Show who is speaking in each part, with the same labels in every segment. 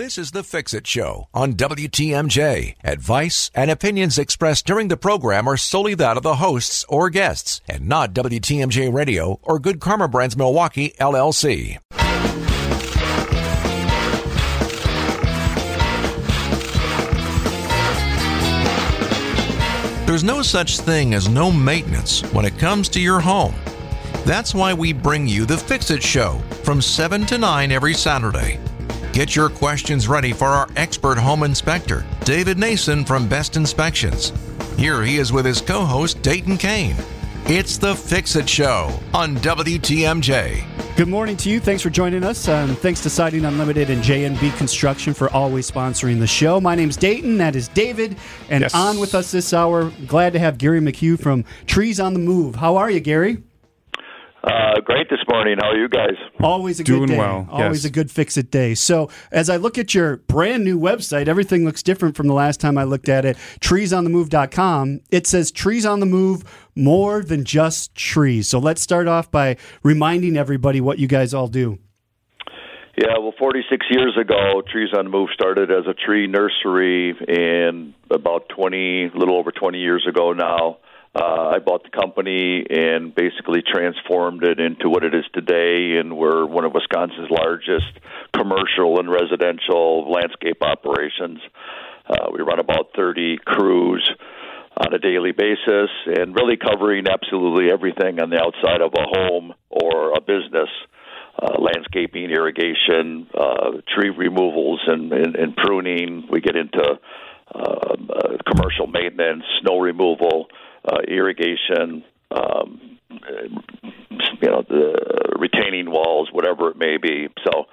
Speaker 1: This is the Fix It Show on WTMJ. Advice and opinions expressed during the program are solely that of the hosts or guests and not WTMJ Radio or Good Karma Brands Milwaukee, LLC. There's no such thing as no maintenance when it comes to your home. That's why we bring you the Fix It Show from 7 to 9 every Saturday. Get your questions ready for our expert home inspector, David Nason from Best Inspections. Here he is with his co host, Dayton Kane. It's the Fix It Show on WTMJ.
Speaker 2: Good morning to you. Thanks for joining us. Um, thanks to Siding Unlimited and J&B Construction for always sponsoring the show. My name's Dayton. That is David. And
Speaker 3: Yes.
Speaker 2: on with us this hour, glad to have Gary McHugh from Trees on the Move. How are you, Gary?
Speaker 4: Uh, great this morning. How are you guys?
Speaker 2: Always a
Speaker 3: Doing
Speaker 2: good day.
Speaker 3: well,
Speaker 2: Always
Speaker 3: yes.
Speaker 2: a good fix it day. So, as I look at your brand new website, everything looks different from the last time I looked at it. Treesonthemove.com. It says trees on the move, more than just trees. So, let's start off by reminding everybody what you guys all do.
Speaker 4: Yeah, well, 46 years ago, Trees on the Move started as a tree nursery, and about 20, a little over 20 years ago now, uh, I bought the company and basically transformed it into what it is today, and we're one of Wisconsin's largest commercial and residential landscape operations. Uh, we run about 30 crews on a daily basis and really covering absolutely everything on the outside of a home or a business uh, landscaping, irrigation, uh, tree removals, and, and, and pruning. We get into uh, uh, commercial maintenance, snow removal, uh, irrigation. Um, you know, the retaining walls, whatever it may be. So,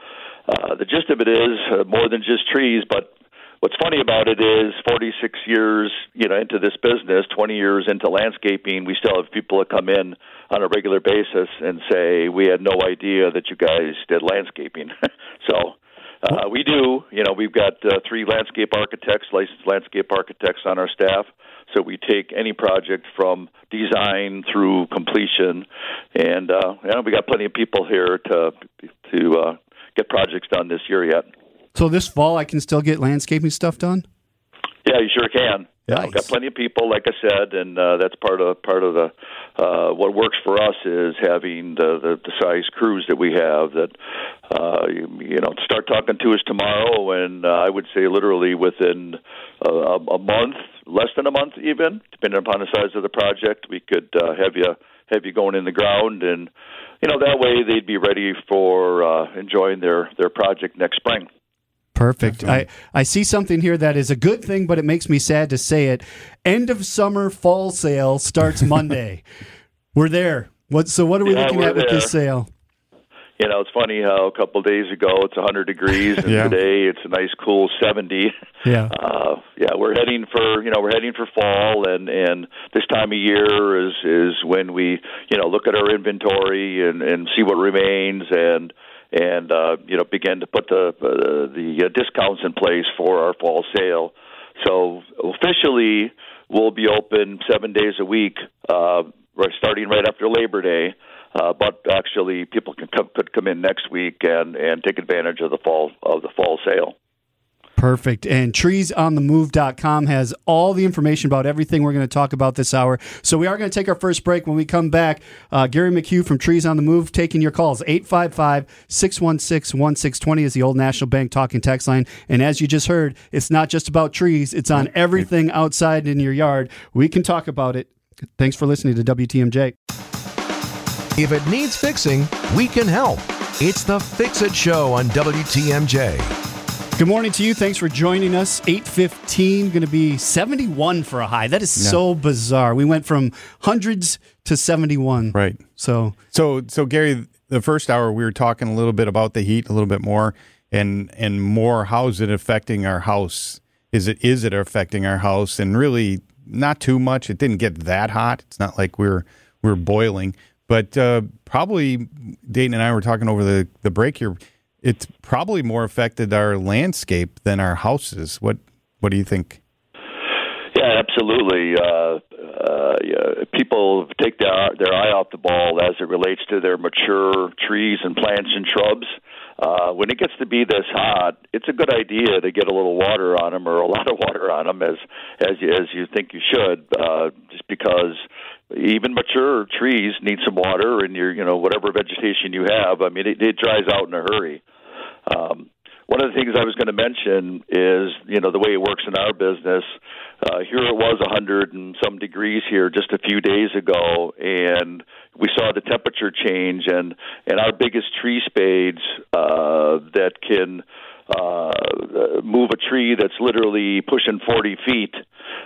Speaker 4: uh, the gist of it is uh, more than just trees, but what's funny about it is 46 years you know into this business 20 years into landscaping we still have people that come in on a regular basis and say we had no idea that you guys did landscaping so uh, we do you know we've got uh, three landscape architects licensed landscape architects on our staff so we take any project from design through completion and uh, you know, we got plenty of people here to to uh, get projects done this year yet
Speaker 2: So, this fall, I can still get landscaping stuff done?
Speaker 4: Yeah, you sure can. Yeah,
Speaker 2: Nice.
Speaker 4: we've got plenty of people, like I said, and uh, that's part of part of the uh, what works for us is having the, the the size crews that we have. That uh, you, you know, start talking to us tomorrow, and uh, I would say literally within uh, a, a month, less than a month, even depending upon the size of the project, we could uh, have you have you going in the ground, and you know that way they'd be ready for uh, enjoying their their project next spring.
Speaker 2: Perfect. I, I see something here that is a good thing, but it makes me sad to say it. End of summer fall sale starts Monday. we're there. What? So what are we
Speaker 4: Yeah,
Speaker 2: looking
Speaker 4: we're
Speaker 2: at with this sale?
Speaker 4: You know, it's funny how a couple of days ago it's 100 degrees, and
Speaker 3: Yeah.
Speaker 4: today it's a nice cool 70.
Speaker 2: Yeah.
Speaker 4: Uh, yeah, we're heading for you know we're heading for fall, and and this time of year is is when we you know look at our inventory and and see what remains and and uh, you know begin to put the uh, the uh, discounts in place for our fall sale. So officially, we'll be open seven days a week, uh, starting right after Labor Day. Uh, but actually, people can come, could come in next week and and take advantage of the fall of the fall sale.
Speaker 2: Perfect. And treesonthemove.com has all the information about everything we're going to talk about this hour. So we are going to take our first break. When we come back, uh, Gary McHugh from Trees on the Move taking your calls. 855 616 1620 is the old National Bank talking text line. And as you just heard, it's not just about trees, it's on everything outside in your yard. We can talk about it. Thanks for listening to WTMJ.
Speaker 1: If it needs fixing, we can help. It's the Fix It Show on WTMJ.
Speaker 2: Good morning to you. Thanks for joining us. 815, going to be 71 for a high. That is so bizarre. We went from hundreds to 71.
Speaker 3: Right.
Speaker 2: So,
Speaker 3: So, so Gary, the first hour we were talking a little bit about the heat, a little bit more, and and more. How's it affecting our house? Is it is it affecting our house? And really, not too much. It didn't get that hot. It's not like we're we're boiling, but uh, probably Dayton and I were talking over the the break here. It's probably more affected our landscape than our houses. What what do you think?
Speaker 4: Yeah, absolutely. Uh, uh, yeah, people take their their eye off the ball as it relates to their mature trees and plants and shrubs. Uh, when it gets to be this hot, it's a good idea to get a little water on them or a lot of water on them, as as you, as you think you should, uh, just because even mature trees need some water, and your you know whatever vegetation you have. I mean, it, it dries out in a hurry. Um, one of the things I was going to mention is, you know, the way it works in our business. Uh, here it was 100 and some degrees here just a few days ago, and we saw the temperature change. And and our biggest tree spades uh, that can uh, move a tree that's literally pushing 40 feet,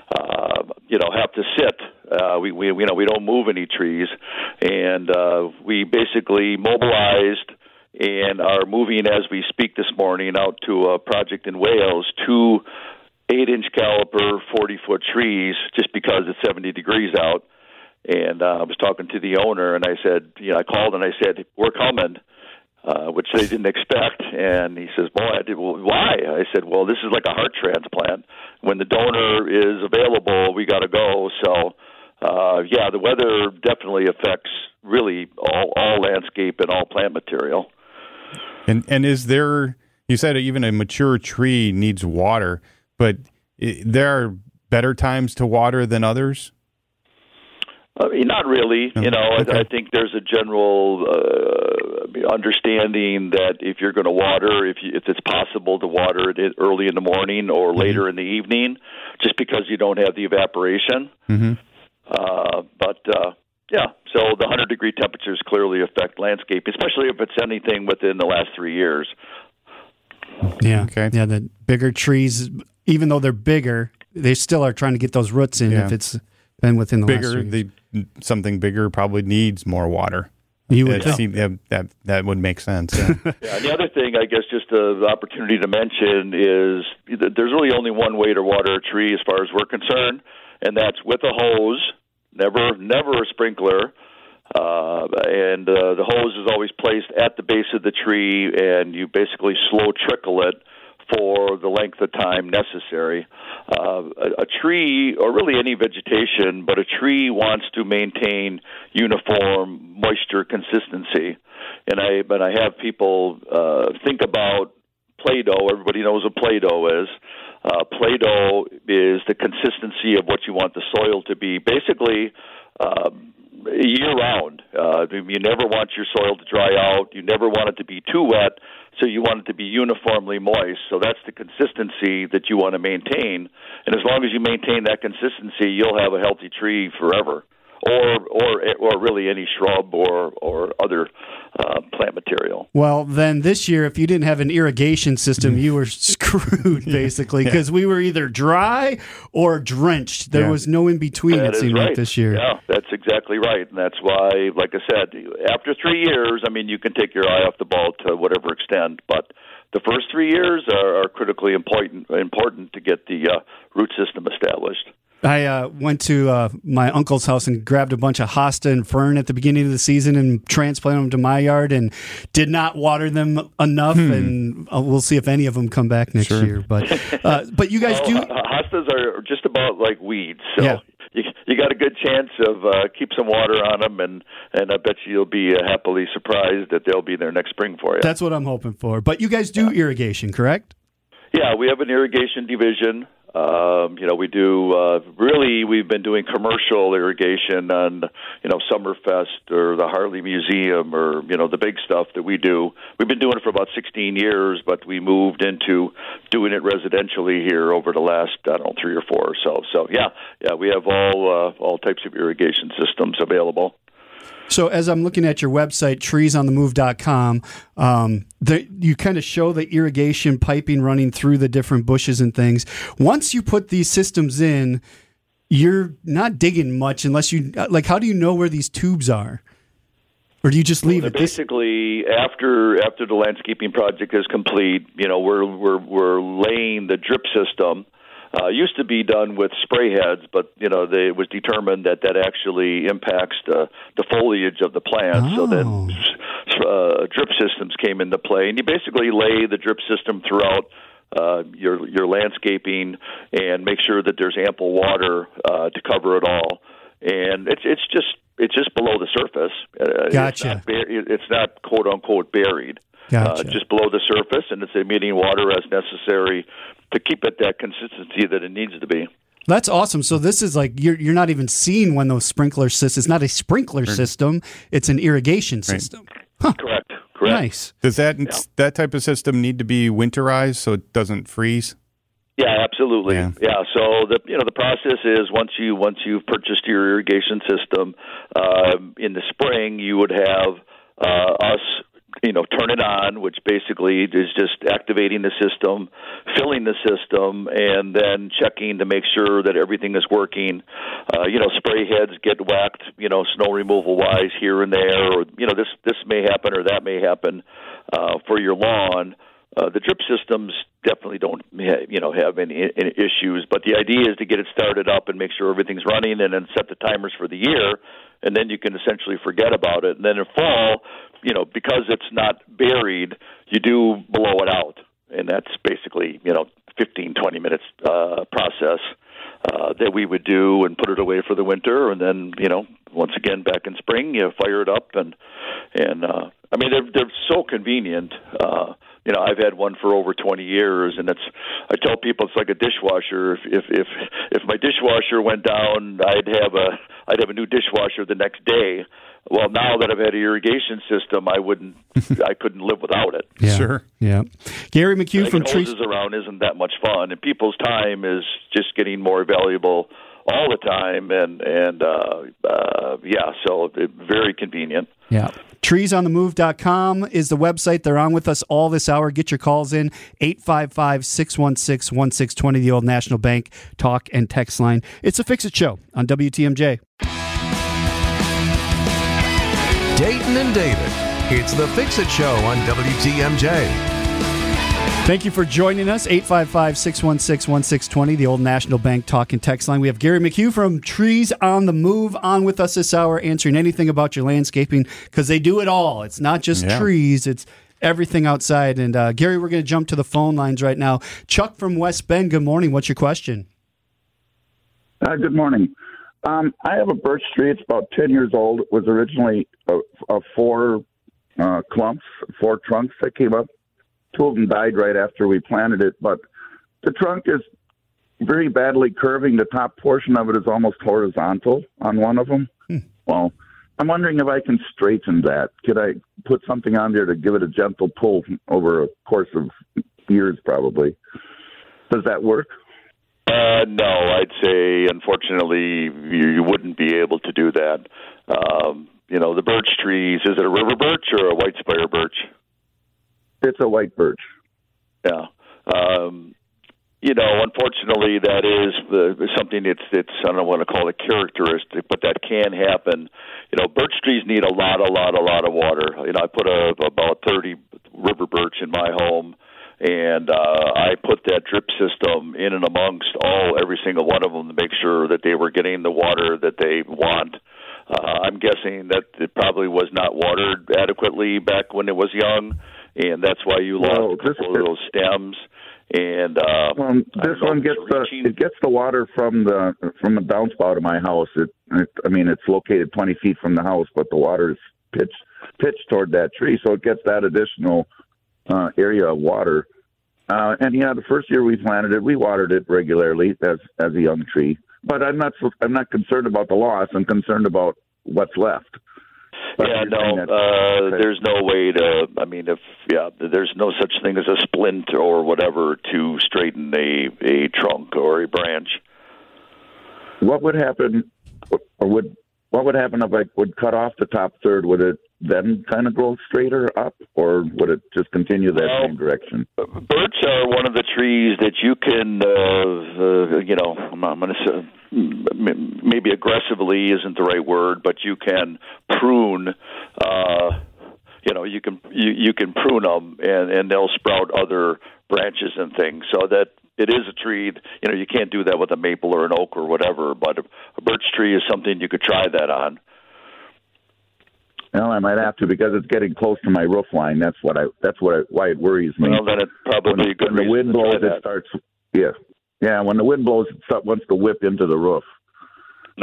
Speaker 4: uh, you know, have to sit. Uh, we, we, you know, we don't move any trees, and uh, we basically mobilized and are moving as we speak this morning out to a project in Wales, two eight inch caliper, 40 foot trees, just because it's 70 degrees out. And uh, I was talking to the owner, and I said, you know, I called and I said, we're coming. Uh, which they didn't expect, and he says, "Boy, I did. Well, why?" I said, "Well, this is like a heart transplant. When the donor is available, we got to go." So, uh, yeah, the weather definitely affects really all, all landscape and all plant material.
Speaker 3: And and is there? You said even a mature tree needs water, but there are better times to water than others.
Speaker 4: I mean, not really. You know, okay. I, I think there's a general uh, understanding that if you're going to water, if you, if it's possible to water it early in the morning or mm-hmm. later in the evening, just because you don't have the evaporation.
Speaker 3: Mm-hmm.
Speaker 4: Uh, but uh, yeah, so the 100 degree temperatures clearly affect landscape, especially if it's anything within the last three years.
Speaker 2: Yeah, okay. yeah. The bigger trees, even though they're bigger, they still are trying to get those roots in. Yeah. If it's been within the
Speaker 3: bigger, the something bigger probably needs more water.
Speaker 2: You would
Speaker 3: see, that, that that would make sense. Yeah.
Speaker 4: yeah. The other thing, I guess, just the opportunity to mention is there's really only one way to water a tree, as far as we're concerned, and that's with a hose never never a sprinkler. Uh, and uh, the hose is always placed at the base of the tree, and you basically slow trickle it for the length of time necessary. Uh, a, a tree, or really any vegetation, but a tree wants to maintain uniform moisture consistency. And I, but I have people uh, think about Play-Doh. Everybody knows what Play-Doh is. Uh, Play-Doh is the consistency of what you want the soil to be. Basically, uh, year round. Uh, you never want your soil to dry out. You never want it to be too wet, so you want it to be uniformly moist. So that's the consistency that you want to maintain. And as long as you maintain that consistency, you'll have a healthy tree forever or or or really any shrub or or other uh, plant material.
Speaker 2: Well, then this year, if you didn't have an irrigation system, you were screwed basically because yeah. we were either dry or drenched. There yeah. was no in between.
Speaker 4: That
Speaker 2: it seemed
Speaker 4: right.
Speaker 2: like this year.
Speaker 4: Yeah, that's exactly right, and that's why, like I said, after three years, I mean, you can take your eye off the ball to whatever extent, but the first three years are, are critically important important to get the uh, root system established.
Speaker 2: I uh, went to uh, my uncle's house and grabbed a bunch of hosta and fern at the beginning of the season and transplanted them to my yard and did not water them enough. Hmm. And uh, we'll see if any of them come back next sure. year. But uh, but you guys well,
Speaker 4: do hostas are just about like weeds, so yeah. you you got a good chance of uh, keep some water on them, and and I bet you you'll be uh, happily surprised that they'll be there next spring for you.
Speaker 2: That's what I'm hoping for. But you guys do yeah. irrigation, correct?
Speaker 4: Yeah, we have an irrigation division. Um, you know, we do uh, really. We've been doing commercial irrigation on, you know, Summerfest or the Harley Museum or you know the big stuff that we do. We've been doing it for about 16 years, but we moved into doing it residentially here over the last I don't know three or four or so. So yeah, yeah, we have all uh, all types of irrigation systems available.
Speaker 2: So as I'm looking at your website, treesonthemove.com, um, the, you kind of show the irrigation piping running through the different bushes and things. Once you put these systems in, you're not digging much unless you like. How do you know where these tubes are? Or do you just leave
Speaker 4: well,
Speaker 2: it?
Speaker 4: Basically, after after the landscaping project is complete, you know, we're we're we're laying the drip system uh, used to be done with spray heads, but you know they, it was determined that that actually impacts the, the foliage of the plant.
Speaker 2: Oh.
Speaker 4: So then uh, drip systems came into play, and you basically lay the drip system throughout uh, your your landscaping and make sure that there's ample water uh, to cover it all. And it's it's just it's just below the surface. Uh,
Speaker 2: Gotcha.
Speaker 4: It's not, it's not quote unquote buried.
Speaker 2: Gotcha.
Speaker 4: Uh, just below the surface, and it's emitting water as necessary to keep it that consistency that it needs to be.
Speaker 2: That's awesome. So this is like you're you're not even seeing when those sprinkler systems. It's not a sprinkler system. It's an irrigation system.
Speaker 4: Correct. Correct.
Speaker 2: Nice.
Speaker 3: Does that that type of system need to be winterized so it doesn't freeze?
Speaker 4: Yeah, absolutely.
Speaker 3: Yeah.
Speaker 4: Yeah. So the you know the process is once you once you've purchased your irrigation system um, in the spring, you would have uh, us you know turn it on, which basically is just activating the system, filling the system, and then checking to make sure that everything is working. Uh, you know, spray heads get whacked, you know, snow removal wise here and there, or you know this this may happen or that may happen uh, for your lawn. Uh, the drip systems definitely don't, you know, have any, any issues. But the idea is to get it started up and make sure everything's running, and then set the timers for the year, and then you can essentially forget about it. And then in fall, you know, because it's not buried, you do blow it out, and that's basically, you know, 15, 20 minutes uh, process uh, that we would do and put it away for the winter, and then you know once again back in spring you fire it up and and uh, I mean they're they're so convenient. Uh, you know I've had one for over 20 years, and it's I tell people it's like a dishwasher. If if if if my dishwasher went down, I'd have a I'd have a new dishwasher the next day. Well, now that I've had an irrigation system, I wouldn't I couldn't live without it.
Speaker 2: Yeah.
Speaker 3: Sure.
Speaker 2: Yeah. Gary McHugh from
Speaker 4: Taking
Speaker 2: Trees.
Speaker 4: around isn't that much fun, and people's time is just getting more valuable all the time, and and uh, uh, yeah, so it, very convenient.
Speaker 2: Yeah. Treesonthemove.com is the website. They're on with us all this hour. Get your calls in 855 616 1620, the old National Bank talk and text line. It's a Fix It Show on WTMJ.
Speaker 1: Dayton and David. It's the Fix It Show on WTMJ.
Speaker 2: Thank you for joining us. 855 616 1620, the old National Bank talk and text line. We have Gary McHugh from Trees on the Move on with us this hour, answering anything about your landscaping because they do it all. It's not just
Speaker 3: Yeah.
Speaker 2: trees, it's everything outside. And uh, Gary, we're going to jump to the phone lines right now. Chuck from West Bend, good morning. What's your question?
Speaker 5: Uh, good morning. Um, I have a birch tree. It's about 10 years old. It was originally a, a four uh, clumps, four trunks that came up. Two of them died right after we planted it, but the trunk is very badly curving. The top portion of it is almost horizontal on one of them. Well, I'm wondering if I can straighten that. Could I put something on there to give it a gentle pull over a course of years, probably? Does that work?
Speaker 4: Uh, no, I'd say unfortunately you, you wouldn't be able to do that. Um, you know, the birch trees. Is it a river birch or a white spire birch?
Speaker 5: It's a white birch.
Speaker 4: Yeah. Um, you know, unfortunately, that is the, something it's it's I don't want to call it characteristic, but that can happen. You know, birch trees need a lot, a lot, a lot of water. You know, I put a about thirty river birch in my home, and uh, I put that drip system in and amongst all every single one of them to make sure that they were getting the water that they want. Uh, I'm guessing that it probably was not watered adequately back when it was young, and that's why you lost
Speaker 5: No,
Speaker 4: a
Speaker 5: this
Speaker 4: couple of those stems. And uh,
Speaker 5: Um, this one gets the it gets the water from the from the downspout of my house. It, it I mean it's located 20 feet from the house, but the water is pitched pitched toward that tree, so it gets that additional uh, area of water. Uh, and yeah, the first year we planted it, we watered it regularly as as a young tree. But I'm not I'm not concerned about the loss. I'm concerned about what's left. But
Speaker 4: yeah, no,
Speaker 5: that-
Speaker 4: uh,
Speaker 5: okay.
Speaker 4: there's no way to. I mean, if yeah, there's no such thing as a splint or whatever to straighten a a trunk or a branch.
Speaker 5: what would happen or would what would happen if I would cut off the top third? Would it then kind of grow straighter up, or would it just continue that
Speaker 4: Well,
Speaker 5: same direction?
Speaker 4: Birch are one of the trees that you can, uh, uh, you know, I'm, I'm going to say maybe aggressively isn't the right word, but you can prune. Uh, you know, you can you, you can prune them, and and they'll sprout other branches and things. So that it is a tree. You know, you can't do that with a maple or an oak or whatever, but a, a birch tree is something you could try that on.
Speaker 5: Well, I might have to because it's getting close to my roof line. That's what I. That's what I, why it worries me.
Speaker 4: Well, then it's probably
Speaker 5: when,
Speaker 4: a good
Speaker 5: when the wind
Speaker 4: to
Speaker 5: blows,
Speaker 4: try
Speaker 5: it
Speaker 4: that.
Speaker 5: starts. Yeah, yeah. When the wind blows, it start- wants to whip into the roof.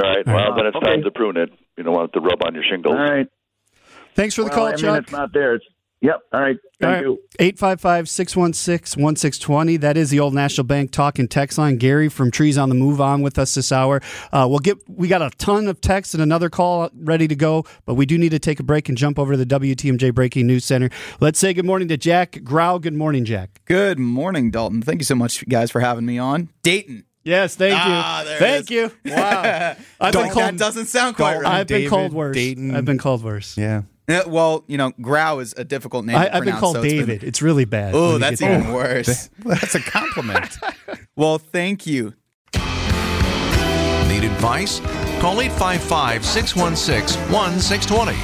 Speaker 4: All right. Well, then it's
Speaker 5: Okay.
Speaker 4: time to prune it. You don't want it to rub on your shingles.
Speaker 5: All right.
Speaker 2: Thanks for the
Speaker 5: Well,
Speaker 2: call,
Speaker 5: I mean,
Speaker 2: Chuck.
Speaker 5: it's not there. It's yep. All right. Thank you.
Speaker 2: 855 616 1620. That is the old National Bank talk and text line. Gary from Trees on the Move on with us this hour. Uh, we'll get, we got a ton of texts and another call ready to go, but we do need to take a break and jump over to the WTMJ Breaking News Center. Let's say good morning to Jack Grau. Good morning, Jack.
Speaker 6: Good morning, Dalton. Thank you so much, guys, for having me on. Dayton.
Speaker 2: Yes, thank
Speaker 6: Ah,
Speaker 2: you.
Speaker 6: there
Speaker 2: Thank
Speaker 6: is.
Speaker 2: you. Wow. I've been
Speaker 6: Don't-
Speaker 2: called,
Speaker 6: that doesn't sound quite
Speaker 3: Dalton.
Speaker 6: right.
Speaker 2: I've been
Speaker 3: David,
Speaker 2: called worse.
Speaker 3: Dayton.
Speaker 2: I've been called worse.
Speaker 3: Yeah.
Speaker 6: Yeah, well, you know, Grau is a difficult name.
Speaker 2: I,
Speaker 6: to
Speaker 2: I've been called
Speaker 6: so it's been-
Speaker 2: David. It's really bad.
Speaker 6: Oh, that's
Speaker 2: get there.
Speaker 6: even worse.
Speaker 3: That's a compliment.
Speaker 6: well, thank you.
Speaker 1: Need advice? Call 855 616 1620.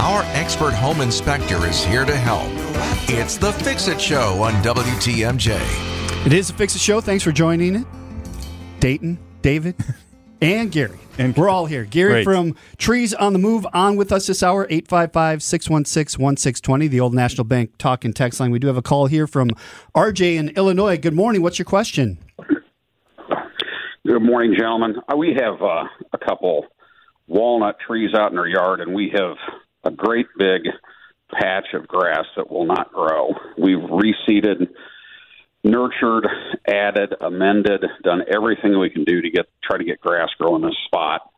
Speaker 1: Our expert home inspector is here to help. It's the Fix It Show on WTMJ.
Speaker 2: It is the Fix It Show. Thanks for joining it. Dayton, David, and Gary.
Speaker 3: And-
Speaker 2: We're all here. Gary
Speaker 3: Great.
Speaker 2: from Trees on the Move on with us this hour, 855 616 1620, the old National Bank talk and text line. We do have a call here from RJ in Illinois. Good morning. What's your question?
Speaker 7: Good morning, gentlemen. Uh, We have uh, a couple walnut trees out in our yard, and we have a great big patch of grass that will not grow. We've reseeded, nurtured, added, amended, done everything we can do to get try to get grass growing in this spot.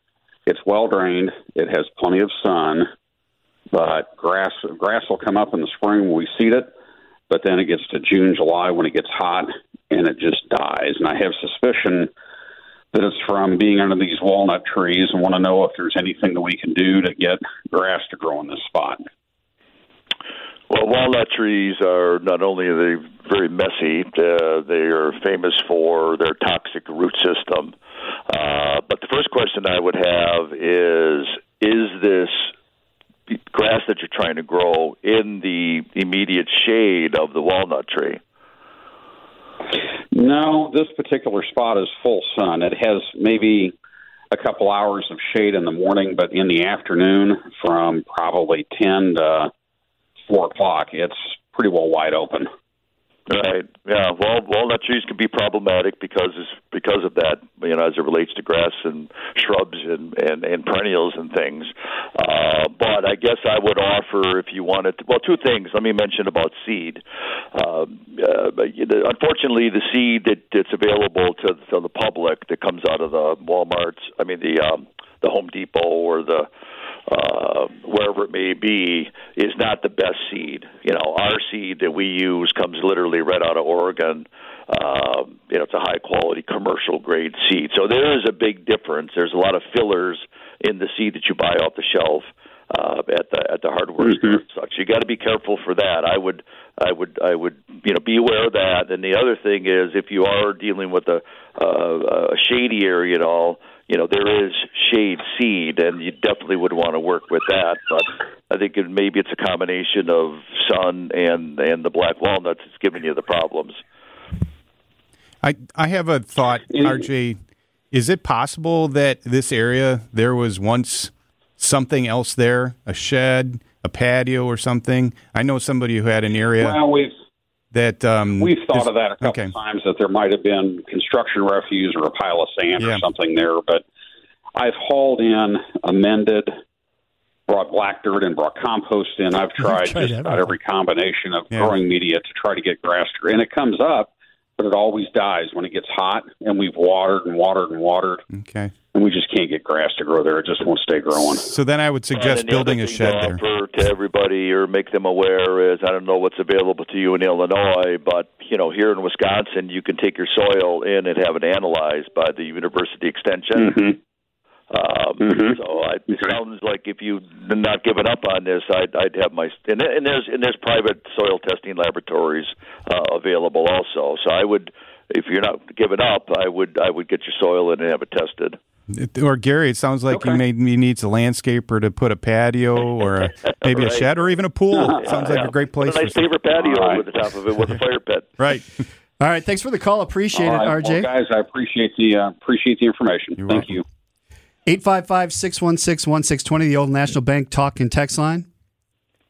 Speaker 7: It's well drained. It has plenty of sun, but grass grass will come up in the spring when we seed it. But then it gets to June, July when it gets hot, and it just dies. And I have suspicion that it's from being under these walnut trees and want to know if there's anything that we can do to get grass to grow in this spot.
Speaker 4: Well, walnut trees are not only are they very messy, uh, they are famous for their toxic root system. Uh, but the first question I would have is: Is this grass that you're trying to grow in the immediate shade of the walnut tree?
Speaker 7: No, this particular spot is full sun. It has maybe a couple hours of shade in the morning, but in the afternoon, from probably 10 to 4 o'clock, it's pretty well wide open.
Speaker 4: Right. Yeah. Well, walnut trees can be problematic because because of that. You know, as it relates to grass and shrubs and and, and perennials and things. Uh, but I guess I would offer, if you wanted, to, well, two things. Let me mention about seed. Um, uh, the- unfortunately, the seed that, that's available to, to the public that comes out of the WalMarts, I mean the um, the Home Depot or the uh, wherever it may be, is not the best seed. You know, our seed that we use comes literally right out of Oregon. Um, you know, it's a high quality commercial grade seed. So there is a big difference. There's a lot of fillers in the seed that you buy off the shelf uh, at the at the hardware store and such. You got to be careful for that. I would I would I would you know be aware of that. And the other thing is if you are dealing with a uh, a shady area at all, you know there is shade seed, and you definitely would want to work with that. But I think it, maybe it's a combination of sun and and the black walnuts that's giving you the problems.
Speaker 3: I, I have a thought, RJ. Is it possible that this area there was once something else there, a shed, a patio, or something? I know somebody who had an area
Speaker 7: Well, we've
Speaker 3: that um,
Speaker 7: we've thought
Speaker 3: is-
Speaker 7: of that a couple
Speaker 3: okay.
Speaker 7: times that there might have been construction refuse or a pile of sand
Speaker 3: Yeah.
Speaker 7: or something there, but I've hauled in, amended, brought black dirt and brought compost in. I've tried,
Speaker 2: tried
Speaker 7: just about every combination of
Speaker 3: Yeah.
Speaker 7: growing media to try to get grass to grow and it comes up, but it always dies when it gets hot and we've watered and watered and watered
Speaker 3: Okay.
Speaker 7: and we just can't get grass to grow there. It just won't stay growing.
Speaker 3: So then I would suggest
Speaker 4: And
Speaker 3: building a shed
Speaker 4: to
Speaker 3: there.
Speaker 4: offer to everybody or make them aware is I don't know what's available to you in Illinois, but you know here in Wisconsin you can take your soil in and have it analyzed by the University Extension.
Speaker 7: hmm
Speaker 4: Um,
Speaker 7: Mhm.
Speaker 4: So I, it
Speaker 7: Okay.
Speaker 4: sounds like if you've not given up on this, I'd, I'd have my and, and there's and there's private soil testing laboratories uh, available also. So I would, if you're not giving up, I would I would get your soil in and have it tested.
Speaker 3: Or Gary, it sounds like
Speaker 7: Okay.
Speaker 3: you may he needs a landscaper to put a patio or a, maybe a shed or even a pool. sounds like
Speaker 4: Yeah.
Speaker 3: a great place.
Speaker 4: Put a nice
Speaker 3: for some-
Speaker 4: paver patio
Speaker 7: All right.
Speaker 4: over the top of it with a fire pit.
Speaker 3: right.
Speaker 2: All right. Thanks for the call. Appreciate
Speaker 7: All
Speaker 2: it,
Speaker 7: right.
Speaker 2: RJ.
Speaker 7: Well, guys, I appreciate the uh, appreciate the information.
Speaker 3: You're
Speaker 7: Thank
Speaker 3: welcome.
Speaker 7: you.
Speaker 2: 855 616 1620, the old National Bank talk and text line.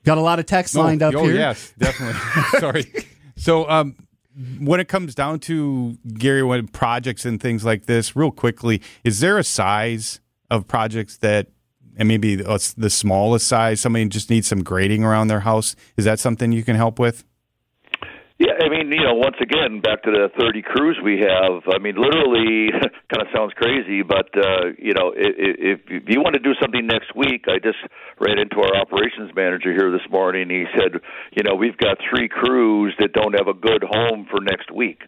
Speaker 2: Got a lot of text lined up
Speaker 3: oh,
Speaker 2: here.
Speaker 3: yes, definitely. Sorry. So, um, when it comes down to Gary, when projects and things like this, real quickly, is there a size of projects that, and maybe the smallest size, somebody just needs some grading around their house? Is that something you can help with?
Speaker 4: Yeah, I mean, you know, once again, back to the 30 crews we have. I mean, literally, kind of sounds crazy, but uh, you know, if, if you want to do something next week, I just ran into our operations manager here this morning. He said, you know, we've got three crews that don't have a good home for next week.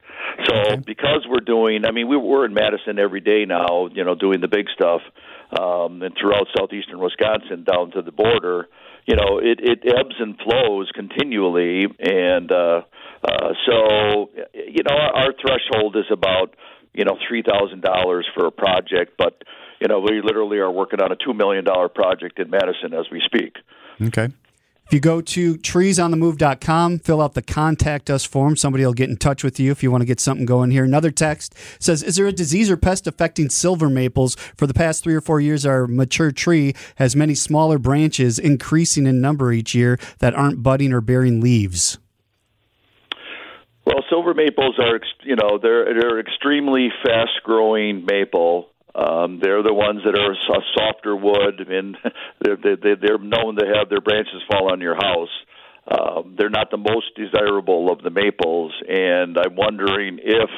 Speaker 4: So okay. because we're doing, I mean, we, we're in Madison every day now, you know, doing the big stuff, um, and throughout southeastern Wisconsin down to the border. You know, it, it ebbs and flows continually, and uh, uh, so, you know, our, our threshold is about you know three thousand dollars for a project, but you know we literally are working on a two million dollar project in Madison as we speak.
Speaker 3: Okay.
Speaker 2: If you go to treesonthemove.com, fill out the contact us form. Somebody will get in touch with you if you want to get something going here. Another text says Is there a disease or pest affecting silver maples? For the past three or four years, our mature tree has many smaller branches, increasing in number each year, that aren't budding or bearing leaves.
Speaker 4: Well, silver maples are, you know, they're they're extremely fast-growing maple. Um, they're the ones that are a softer wood, and they're they, they're known to have their branches fall on your house. Um, they're not the most desirable of the maples, and I'm wondering if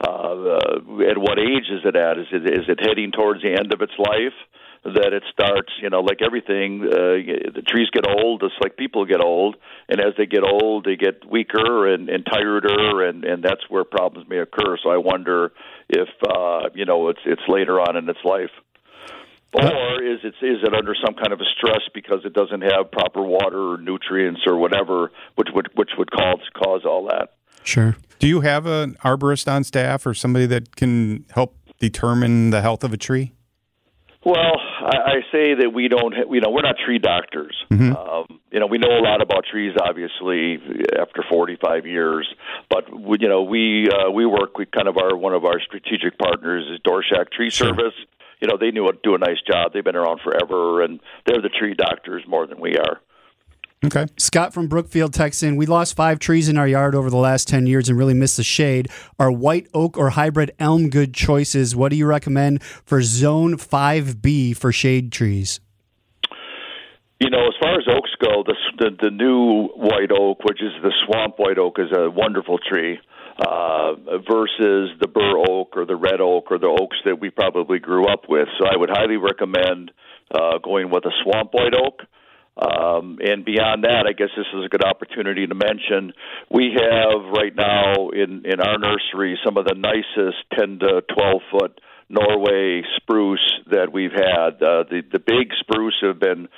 Speaker 4: uh, uh, at what age is it at? Is it is it heading towards the end of its life? That it starts, you know, like everything, uh, the trees get old, just like people get old, and as they get old, they get weaker and, and tireder, and and that's where problems may occur. So I wonder if uh, you know it's it's later on in its life. Or is it is it under some kind of a stress because it doesn't have proper water or nutrients or whatever, which would which would cause cause all that?
Speaker 2: Sure.
Speaker 3: Do you have an arborist on staff or somebody that can help determine the health of a tree?
Speaker 4: Well, I, I say that we don't, you know, we're not tree doctors. Mm-hmm. Um, you know, we know a lot about trees, obviously, after 45 years. But we, you know, we uh, we work with kind of our one of our strategic partners is Dorshack Tree sure. Service. You know, they knew do a nice job. They've been around forever, and they're the tree doctors more than we are.
Speaker 2: Okay. Scott from Brookfield texts in We lost five trees in our yard over the last 10 years and really missed the shade. Are white oak or hybrid elm good choices? What do you recommend for zone 5B for shade trees?
Speaker 4: You know, as far as oaks go, the, the, the new white oak, which is the swamp white oak, is a wonderful tree. Uh, versus the bur oak or the red oak or the oaks that we probably grew up with. So I would highly recommend uh, going with a swamp white oak. Um, and beyond that, I guess this is a good opportunity to mention we have right now in, in our nursery some of the nicest 10 to 12 foot Norway spruce that we've had. Uh, the the big spruce have been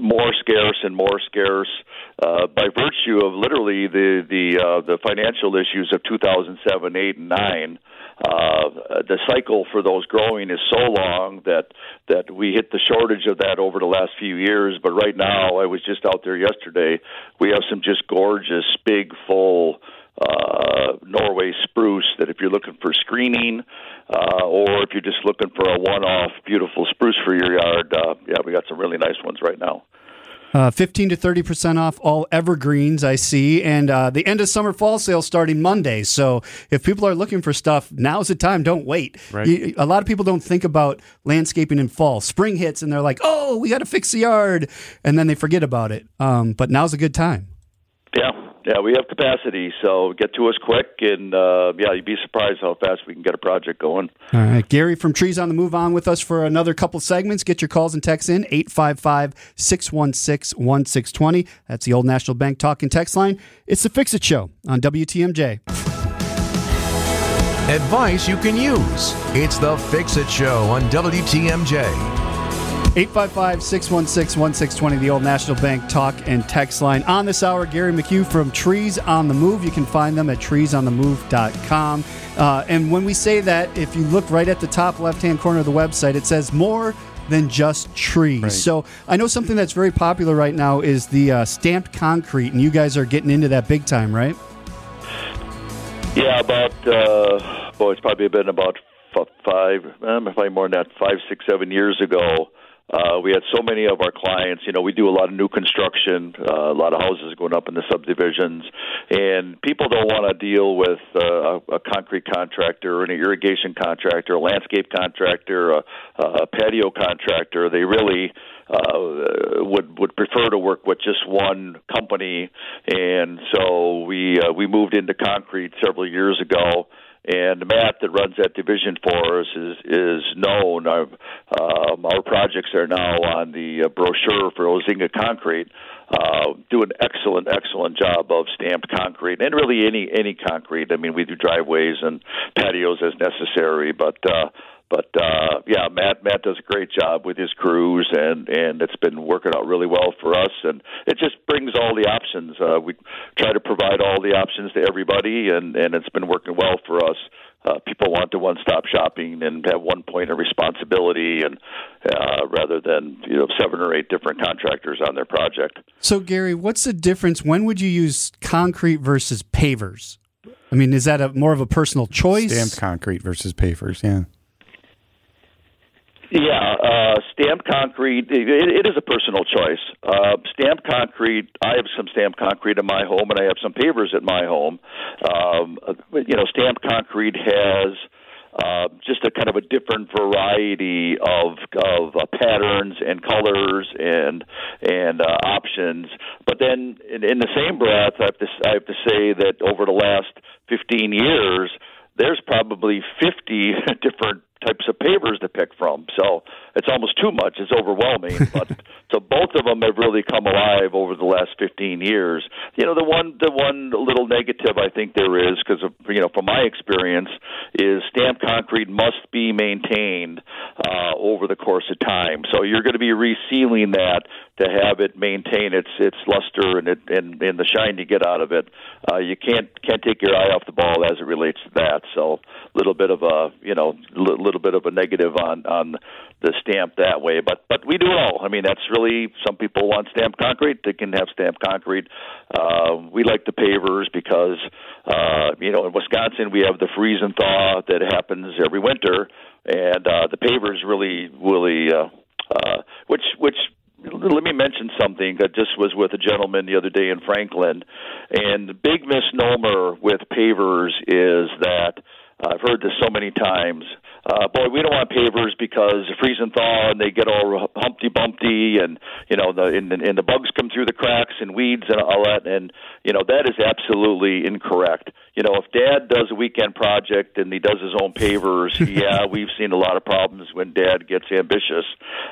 Speaker 4: more scarce and more scarce uh, by virtue of literally the the uh, the financial issues of 2007, 8, and 9 uh, the cycle for those growing is so long that that we hit the shortage of that over the last few years. But right now, I was just out there yesterday. We have some just gorgeous, big, full uh, Norway spruce that if you're looking for screening uh, or if you're just looking for a one-off beautiful spruce for your yard, uh, yeah, we got some really nice ones right now.
Speaker 2: Uh, 15 to 30% off all evergreens, I see. And uh, the end of summer fall sale starting Monday. So if people are looking for stuff, now's the time. Don't wait. Right. You, a lot of people don't think about landscaping in fall. Spring hits and they're like, oh, we got to fix the yard. And then they forget about it. Um, but now's a good time.
Speaker 4: Yeah, yeah, we have capacity, so get to us quick, and uh, yeah, you'd be surprised how fast we can get a project going.
Speaker 2: All right, Gary from Trees on the Move on with us for another couple segments. Get your calls and texts in 855 616 1620. That's the Old National Bank talking text line. It's the Fix It Show on WTMJ.
Speaker 1: Advice you can use. It's the Fix It Show on WTMJ.
Speaker 2: 855 616 1620, the old National Bank talk and text line. On this hour, Gary McHugh from Trees on the Move. You can find them at treesonthemove.com. Uh, and when we say that, if you look right at the top left hand corner of the website, it says more than just trees. Right. So I know something that's very popular right now is the uh, stamped concrete, and you guys are getting into that big time, right?
Speaker 4: Yeah, about, uh, boy, it's probably been about five, um, probably more than that, five, six, seven years ago. Uh, we had so many of our clients. You know, we do a lot of new construction, uh, a lot of houses going up in the subdivisions, and people don't want to deal with uh, a, concrete contractor, or an irrigation contractor, a landscape contractor, a, a patio contractor. They really uh, would would prefer to work with just one company, and so we uh, we moved into concrete several years ago and the Matt that runs that division for us is is known. Our, um, our projects are now on the uh, brochure for Ozinga Concrete. Uh, do an excellent, excellent job of stamped concrete and really any any concrete. I mean, we do driveways and patios as necessary, but uh, but uh, yeah, Matt Matt does a great job with his crews, and and it's been working out really well for us. And it just brings all the options. Uh, we try to provide all the options to everybody, and and it's been working well for us. Uh, people want the one-stop shopping and have one point of responsibility, and uh, rather than you know seven or eight different contractors on their project.
Speaker 2: So, Gary, what's the difference? When would you use concrete versus pavers? I mean, is that a more of a personal choice?
Speaker 3: Stamped concrete versus pavers, yeah.
Speaker 4: Yeah, uh, stamped concrete. It, it is a personal choice. Uh, stamped concrete. I have some stamped concrete in my home, and I have some pavers at my home. Um, you know, stamped concrete has uh, just a kind of a different variety of of uh, patterns and colors and and uh, options. But then, in, in the same breath, I have to I have to say that over the last 15 years, there's probably 50 different types of pavers to pick from. So it's almost too much. It's overwhelming. But so both of them have really come alive over the last 15 years. You know, the one the one little negative I think there is because you know from my experience is stamped concrete must be maintained uh, over the course of time. So you're going to be resealing that to have it maintain its its luster and it and, and the shine you get out of it. Uh, you can't can't take your eye off the ball as it relates to that. So a little bit of a you know a little bit of a negative on on the stamp that way. But but we do it all. I mean, that's really some people want stamped concrete. They can have stamped concrete. Uh, we like the pavers because uh, you know in Wisconsin we have the freeze and thaw that happens every winter, and uh, the pavers really really uh, uh, which which let me mention something. I just was with a gentleman the other day in Franklin, and the big misnomer with pavers is that I've heard this so many times. Uh, boy, we don't want pavers because freeze and thaw, and they get all humpty bumpty, and you know, the and, and the bugs come through the cracks and weeds and all that. And you know, that is absolutely incorrect. You know, if Dad does a weekend project and he does his own pavers, yeah, we've seen a lot of problems when Dad gets ambitious.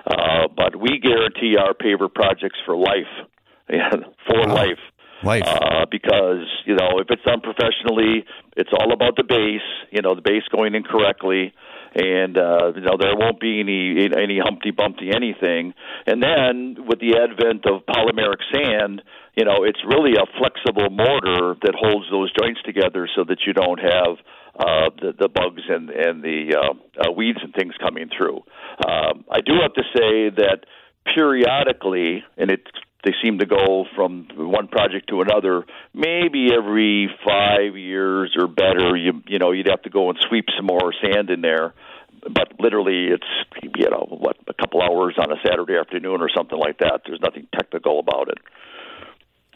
Speaker 4: Uh, but we guarantee our paver projects for life, yeah, for wow. life
Speaker 3: life.
Speaker 4: Uh, because you know, if it's done professionally, it's all about the base. You know, the base going in correctly, and uh, you know there won't be any any Humpty Bumpty anything. And then with the advent of polymeric sand, you know, it's really a flexible mortar that holds those joints together so that you don't have uh, the, the bugs and and the uh, uh, weeds and things coming through. Um, I do have to say that periodically, and it's they seem to go from one project to another. Maybe every five years or better, you you know you'd have to go and sweep some more sand in there. But literally, it's you know what a couple hours on a Saturday afternoon or something like that. There's nothing technical about it.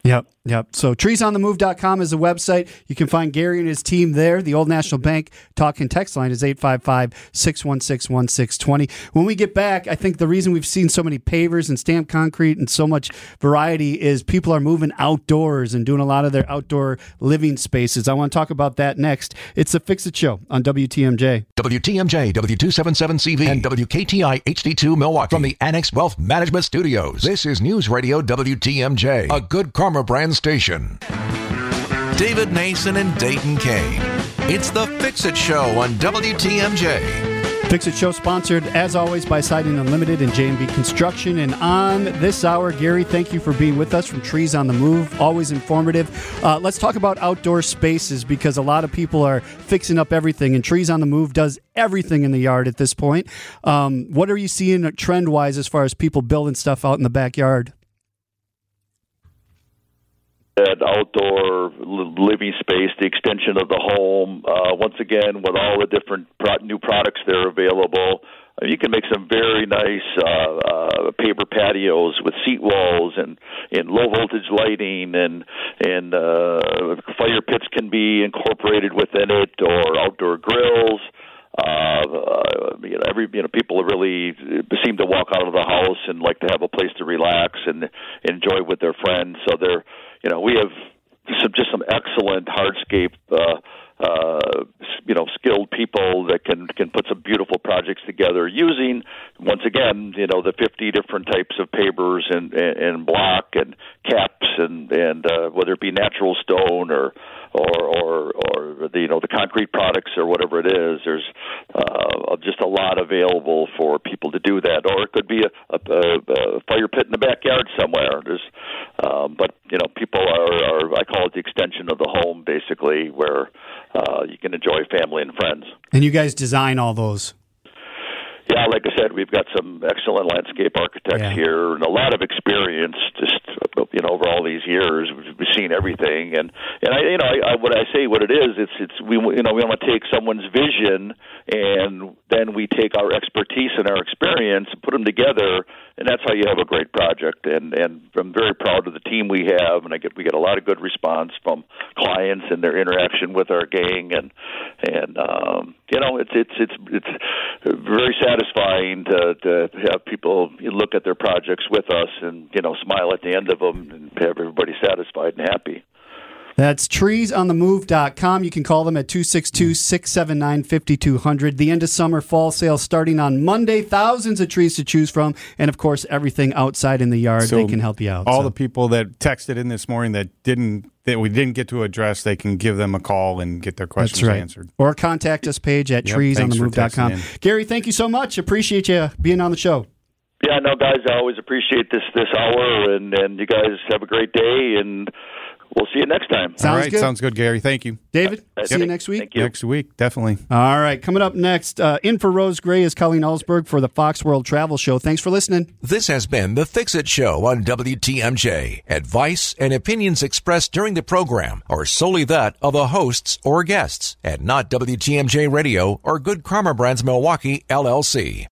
Speaker 2: Yep, yep. So treesonthemove.com is the website. You can find Gary and his team there. The Old National Bank talking text line is 855-616-1620. When we get back, I think the reason we've seen so many pavers and stamped concrete and so much variety is people are moving outdoors and doing a lot of their outdoor living spaces. I want to talk about that next. It's the Fix It Show on WTMJ.
Speaker 1: WTMJ, W277CV, and WKTI HD2 Milwaukee from the Annex Wealth Management Studios. This is News Radio WTMJ, a good car Farmer Brand Station. David Nason and Dayton Kane. It's the Fix It Show on WTMJ.
Speaker 2: Fix It Show sponsored, as always, by Siding Unlimited and J&B Construction. And on this hour, Gary, thank you for being with us from Trees on the Move. Always informative. Uh, let's talk about outdoor spaces because a lot of people are fixing up everything, and Trees on the Move does everything in the yard at this point. Um, what are you seeing trend wise as far as people building stuff out in the backyard?
Speaker 4: That outdoor living space, the extension of the home. Uh, once again, with all the different pro- new products that are available, uh, you can make some very nice uh, uh, paver patios with seat walls and and low voltage lighting and and uh, fire pits can be incorporated within it or outdoor grills. Uh, uh, you know, every you know, people really seem to walk out of the house and like to have a place to relax and enjoy with their friends. So they're, you know, we have some just some excellent hardscape uh, uh, you know skilled people that can can put some beautiful projects together using once again you know the 50 different types of pavers and and, and block and caps and and uh, whether it be natural stone or or or or the you know the concrete products or whatever it is there's uh, just a lot available for people to do that or it could be a, a, a fire pit in the backyard somewhere there's um, but you know people are, are I call it the extension of the home basically where uh, you can enjoy family and friends.
Speaker 2: And you guys design all those.
Speaker 4: Yeah, like I said, we've got some excellent landscape architects
Speaker 2: Yeah.
Speaker 4: here and a lot of experience. Just you know, over all these years, we've seen everything. And and I, you know, I, I, what I say, what it is, it's it's we you know we want to take someone's vision and then we take our expertise and our experience and put them together, and that's how you have a great project. And and I'm very proud of the team we have, and I get we get a lot of good response from clients and their interaction with our gang, and and um, you know, it's it's it's it's very satisfying to to have people look at their projects with us and you know smile at the end of them and have everybody satisfied and happy.
Speaker 2: That's treesonthemove.com. You can call them at 262 679 5200. The end of summer fall sale starting on Monday. Thousands of trees to choose from. And of course, everything outside in the yard,
Speaker 3: So
Speaker 2: they can help you out.
Speaker 3: All
Speaker 2: So-
Speaker 3: the people that texted in this morning that didn't that we didn't get to address, they can give them a call and get their questions
Speaker 2: right.
Speaker 3: answered.
Speaker 2: Or contact us page at
Speaker 3: Yep, thanks for
Speaker 2: treesonthemove.com. Gary, thank you so much. Appreciate you being on the show.
Speaker 4: Yeah, no, guys, I always appreciate this this hour, and and you guys have a great day, and we'll see you next time.
Speaker 2: Sounds
Speaker 3: All right,
Speaker 2: good.
Speaker 3: sounds good, Gary. Thank you.
Speaker 2: David,
Speaker 4: Uh,
Speaker 2: see you next week.
Speaker 4: Thank you.
Speaker 3: Next week, definitely.
Speaker 2: All right, coming up next, uh, in for Rose Gray is Colleen Ellsberg for the Fox World Travel Show. Thanks for listening.
Speaker 1: This has been The Fix It Show on WTMJ. Advice and opinions expressed during the program are solely that of the hosts or guests and not WTMJ Radio or Good Karma Brands Milwaukee, LLC.